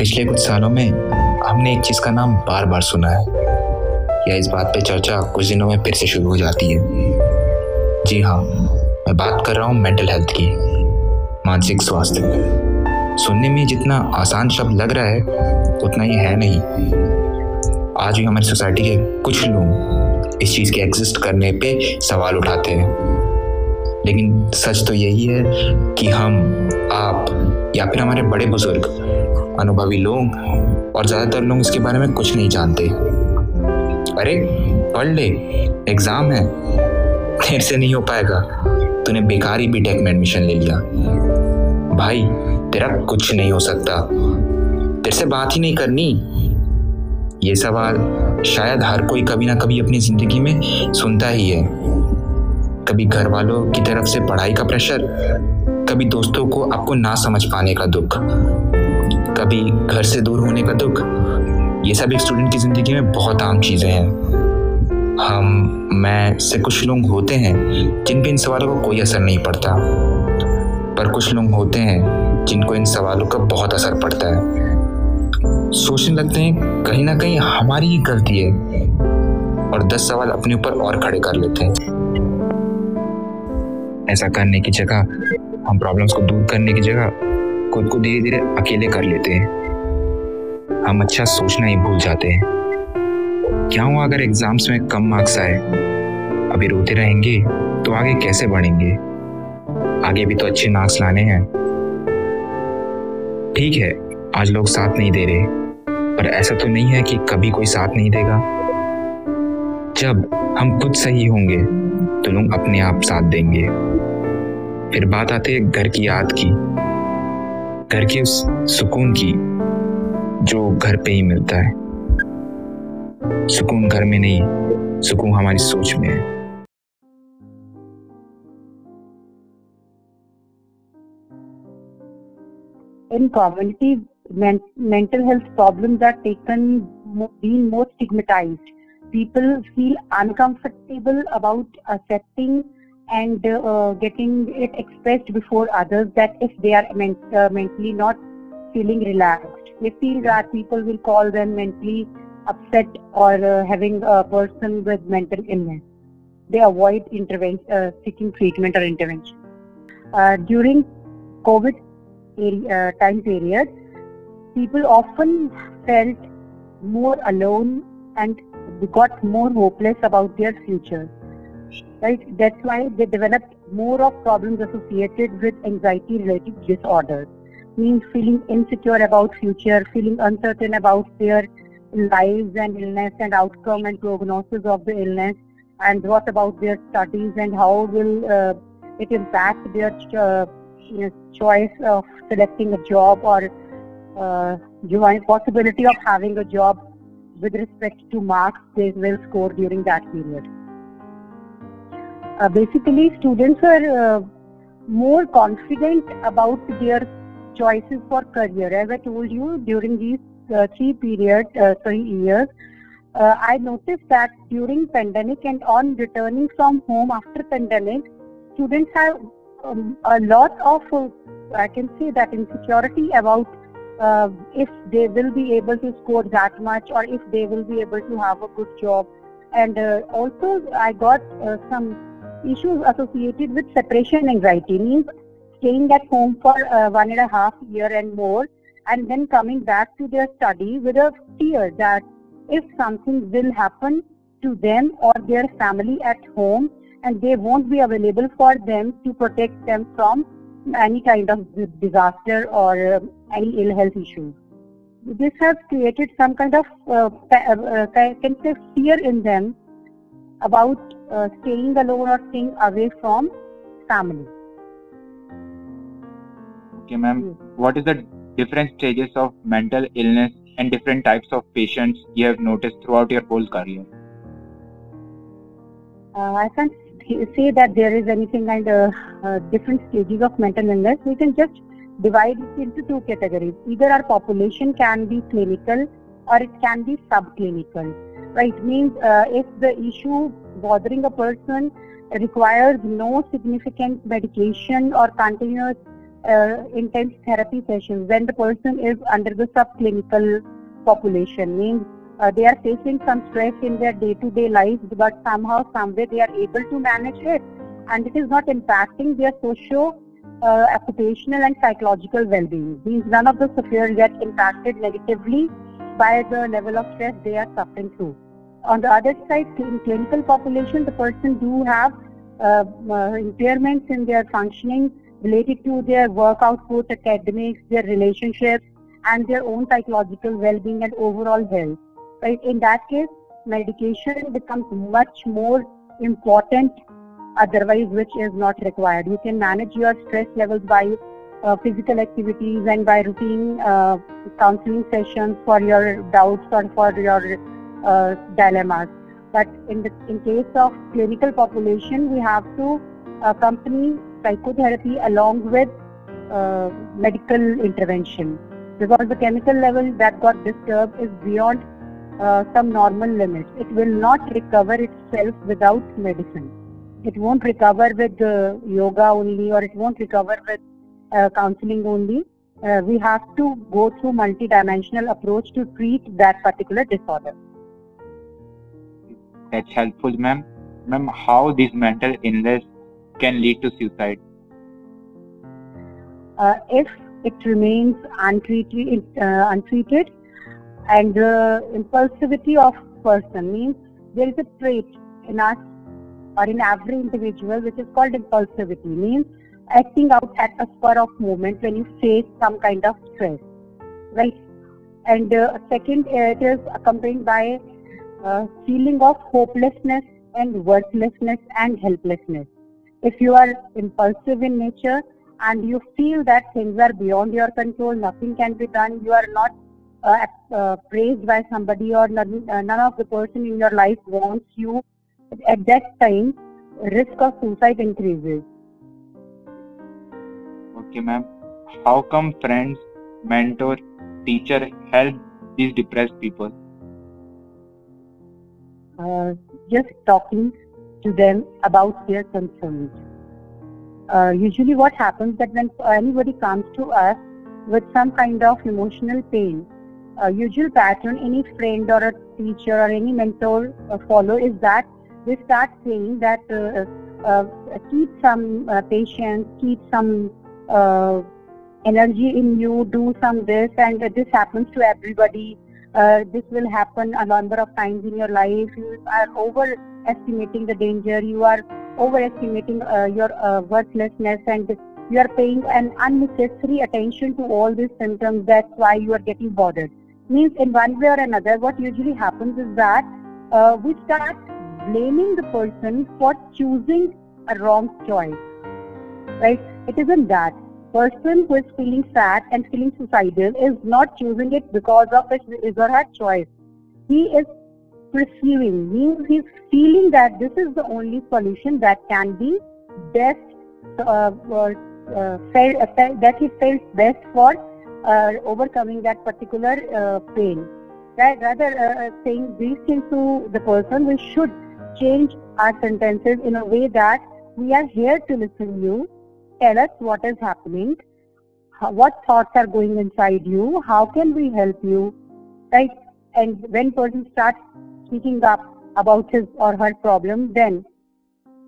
पिछले कुछ सालों में हमने एक चीज़ का नाम बार बार सुना है। या इस बात पे चर्चा कुछ दिनों में फिर से शुरू हो जाती है। जी हाँ मैं बात कर रहा हूँ मेंटल हेल्थ की, मानसिक स्वास्थ्य सुनने में जितना आसान शब्द लग रहा है, उतना ही है नहीं। आज भी हमारी सोसाइटी के कुछ लोग इस चीज़ के एग्जिस्ट करने पे सवाल उठाते हैं। लेकिन सच तो यही है कि हम, आप या फिर हमारे बड़े बुज़ुर्ग अनुभवी लोग और ज़्यादातर लोग इसके बारे में कुछ नहीं जानते। अरे, पढ़ ले, एग्ज़ाम है, फिर से नहीं हो पाएगा। तूने बेकार ही बी टेक में एडमिशन ले लिया। भाई, तेरा कुछ नहीं हो सकता। तेरे से बात ही नहीं करनी। ये सवाल शायद हर कोई कभी ना कभी अपनी ज़िंदगी में सुनता ही है। कभी घर वालों की तरफ़ से पढ़ाई का प्रेशर कभी दोस्तों को आपको ना समझ पाने का दुख। कभी घर से दूर होने का दुख, ये सब एक स्टूडेंट की ज़िंदगी में बहुत आम चीज़ें हैं। हम, मैं से कुछ लोग होते हैं जिन पर इन सवालों का को कोई असर नहीं पड़ता। पर कुछ लोग होते हैं जिनको इन सवालों का बहुत असर पड़ता है। सोचने लगते हैं कहीं ना कहीं हमारी ही गलती है और दस सवाल अपने ऊपर और खड़े कर लेते हैं। ऐसा करने की जगह, हम प्रॉब्लम्स को दूर करने की जगह खुद को धीरे धीरे अकेले कर लेते हैं। हम अच्छा सोचना ही भूल जाते हैं। क्या हुआ अगर एग्ज़ाम्स में कम मार्क्स आए? अभी रोते रहेंगे तो आगे कैसे बढ़ेंगे? आगे भी तो अच्छे मार्क्स लाने हैं। ठीक है, आज लोग साथ नहीं दे रहे, पर ऐसा तो नहीं है कि कभी कोई साथ नहीं देगा। जब हम खुद सही होंगे तो लोग अपने आप साथ देंगे। फिर बात आती है घर की याद की। घर के उस सुकून की जो घर पे ही मिलता है सुकून घर में नहीं सुकून हमारी सोच में है in communities, men- mental health problems are taken mo- being more stigmatized. People feel uncomfortable about accepting and uh, getting it expressed before others that if they are ment- uh, mentally not feeling relaxed, they feel that people will call them mentally upset or uh, having a person with mental illness. They avoid intervention, uh, seeking treatment or intervention. Uh, during COVID uh, time period, people often felt more alone and got more hopeless about their future. Right? That's why they developed more of problems associated with anxiety-related disorders. Means feeling insecure about future, feeling uncertain about their lives and illness and outcome and prognosis of the illness, and what about their studies and how will uh, it impact their uh, choice of selecting a job or uh, possibility of having a job with respect to marks they will score during that period. Uh, basically, students are uh, more confident about their choices for career. As I told you, during these uh, three periods, uh, three years, I noticed that during pandemic and on returning from home after pandemic, students have um, a lot of, uh, I can say that insecurity about uh, if they will be able to score that much or if they will be able to have a good job. And uh, also, I got some issues associated with separation anxiety, means staying at home for uh, one and a half year and more, and then coming back to their study with a fear that if something will happen to them or their family at home, and they won't be available for them to protect them from any kind of disaster or uh, any ill health issues. This has created some kind of uh, uh, can say fear in them about uh, staying alone or staying away from family. Okay, ma'am. What is the different stages of mental illness and different types of patients you have noticed throughout your whole career? Uh, I can't say that there is anything kind of uh, different stages of mental illness. We can just divide it into two categories. Either our population can be clinical or it can be subclinical. Right? Means uh, if the issue bothering a person requires no significant medication or continuous uh, intense therapy sessions when the person is under the subclinical population means uh, they are facing some stress in their day-to-day life but somehow someway they are able to manage it and it is not impacting their socio uh, occupational and psychological well-being means none of the sufferers get impacted negatively by the level of stress they are suffering through on the other side in clinical population the person do have uh, uh, impairments in their functioning related to their work output, academics, their relationships, and their own psychological well-being and overall health. Right? In that case, medication becomes much more important. Otherwise, which is not required. You can manage your stress levels by uh, physical activities and by routine uh, counseling sessions for your doubts or for your uh, dilemmas. But in the in case of clinical population, we have to accompany psychotherapy along with uh, medical intervention because the chemical level that got disturbed is beyond uh, some normal limits. It will not recover itself without medicine. It won't recover with uh, yoga only or it won't recover with counseling only. Uh, we have to go through multi-dimensional approach to treat that particular disorder. That's helpful, ma'am. Ma'am, how this mental illness can lead to suicide? Uh, if it remains untreated, uh, untreated and the impulsivity of person means there is a trait in us or in every individual which is called impulsivity means acting out at a spur of moment when you face some kind of stress right and uh, second it is accompanied by uh, feeling of hopelessness and worthlessness and helplessness if you are impulsive in nature and you feel that things are beyond your control, nothing can be done, you are not uh, uh, praised by somebody or none, uh, none of the person in your life wants you, at that time, risk of suicide increases. How come friends, mentor, teacher help these depressed people? Uh, just talking to them about their concerns. Uh, usually what happens that when anybody comes to us with some kind of emotional pain, a usual pattern any friend or a teacher or any mentor uh, follow is that they start saying that keep some patience, keep some energy in you, do some this and this happens to everybody. this will happen a number of times in your life. You are over estimating the danger, you are overestimating uh, your uh, worthlessness and you are paying an unnecessary attention to all these symptoms. That's why you are getting bothered. Means in one way or another, what usually happens is that uh, we start blaming the person for choosing a wrong choice. Right? It isn't that. Person who is feeling sad and feeling suicidal is not choosing it because of his or her choice. He is perceiving means he's feeling that this is the only solution that can be best uh, uh, uh, uh, that he felt best for uh, overcoming that particular uh, pain. Right? Rather saying these things to the person, we should change our sentences in a way that we are here to listen to you. Tell us what is happening, what thoughts are going inside you, how can we help you, right? And when person starts speaking up about his or her problem, then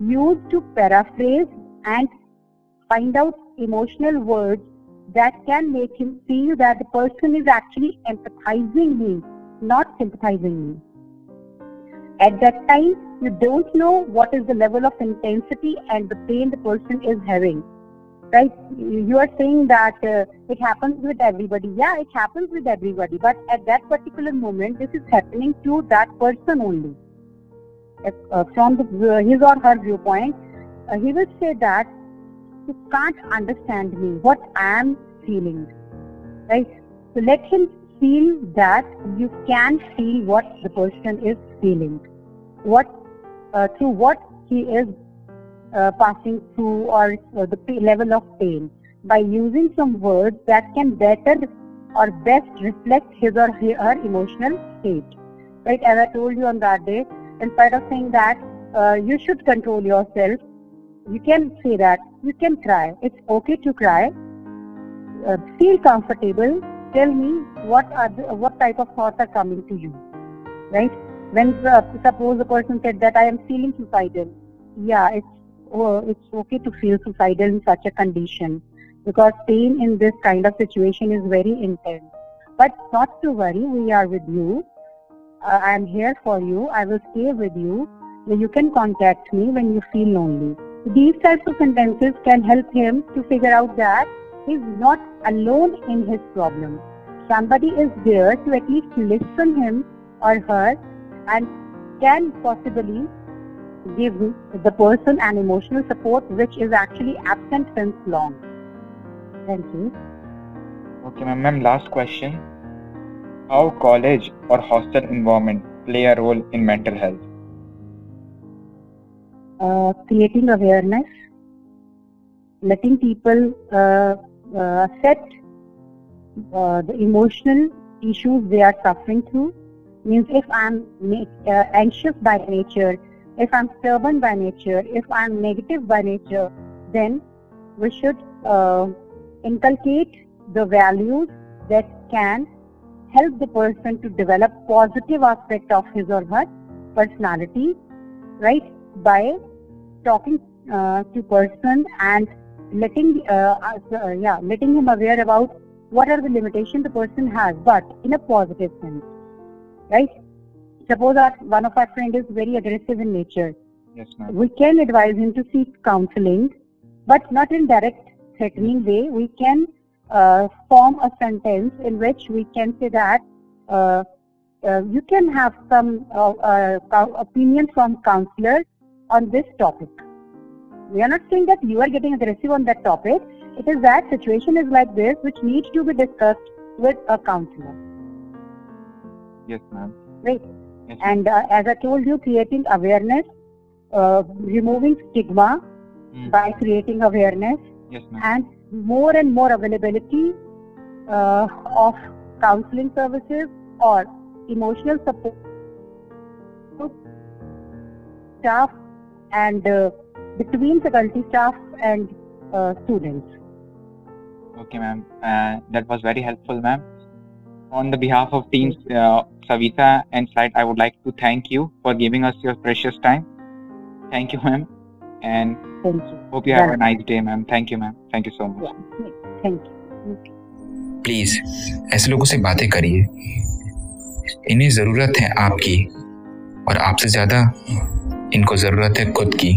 use to paraphrase and find out emotional words that can make him feel that the person is actually empathizing me, not sympathizing me. At that time, you don't know what is the level of intensity and the pain the person is having right? You are saying that uh, it happens with everybody. Yeah it happens with everybody. But at that particular moment this is happening to that person only. Uh, from the, uh, his or her viewpoint uh, he will say that you can't understand me. What i am feeling. Right? So let him feel that you can feel what the person is feeling. What uh, through what he is uh, passing through or uh, the level of pain by using some words that can better or best reflect his or her emotional state. Right, as I told you on that day, in spite of saying that uh, you should control yourself, you can say that you can cry. It's okay to cry, uh, feel comfortable. Tell me what are the, what type of thoughts are coming to you, right? When uh, suppose the person said that I am feeling suicidal, yeah, it's oh, it's okay to feel suicidal in such a condition because pain in this kind of situation is very intense. But not to worry, we are with you. Uh, I am here for you. I will stay with you. You can contact me when you feel lonely. These types of sentences can help him to figure out that he's not alone in his problem. Somebody is there to at least listen him or her and can possibly give the person an emotional support which is actually absent since long. Thank you. Okay, ma'am. Ma'am, last question. How college or hostel environment play a role in mental health? Uh, creating awareness, letting people uh, uh, set uh, the emotional issues they are suffering through. Means if I'm uh, anxious by nature, if I'm stubborn by nature, if I'm negative by nature, then we should uh, inculcate the values that can help the person to develop positive aspect of his or her personality, right? By talking uh, to person and letting uh, uh, yeah letting him aware about what are the limitations the person has, but in a positive sense, right? Suppose that one of our friend is very aggressive in nature. Yes, ma'am. We can advise him to seek counseling, but not in direct threatening way. We can uh, form a sentence in which we can say that uh, uh, you can have some uh, uh, opinion from counselor on this topic. We are not saying that you are getting aggressive on that topic. It is that situation is like this which needs to be discussed with a counselor. Yes, ma'am. Right. Yes, and uh, as I told you, creating awareness, removing stigma mm. by creating awareness, yes, and more and more availability uh, of counseling services or emotional support staff and uh, between faculty staff and uh, students. Okay, ma'am. Uh, that was very helpful, ma'am. On the behalf of teams uh, Savita and Slide, I would like to thank you for giving us your precious time. Thank you, ma'am. And Thank you. Hope you have a nice day, ma'am. Thank you, ma'am. Thank you so much. Yeah. Thank you. Please ऐसे लोगों से बातें करिए इन्हें ज़रूरत है आपकी और आपसे ज़्यादा इनको ज़रूरत है खुद की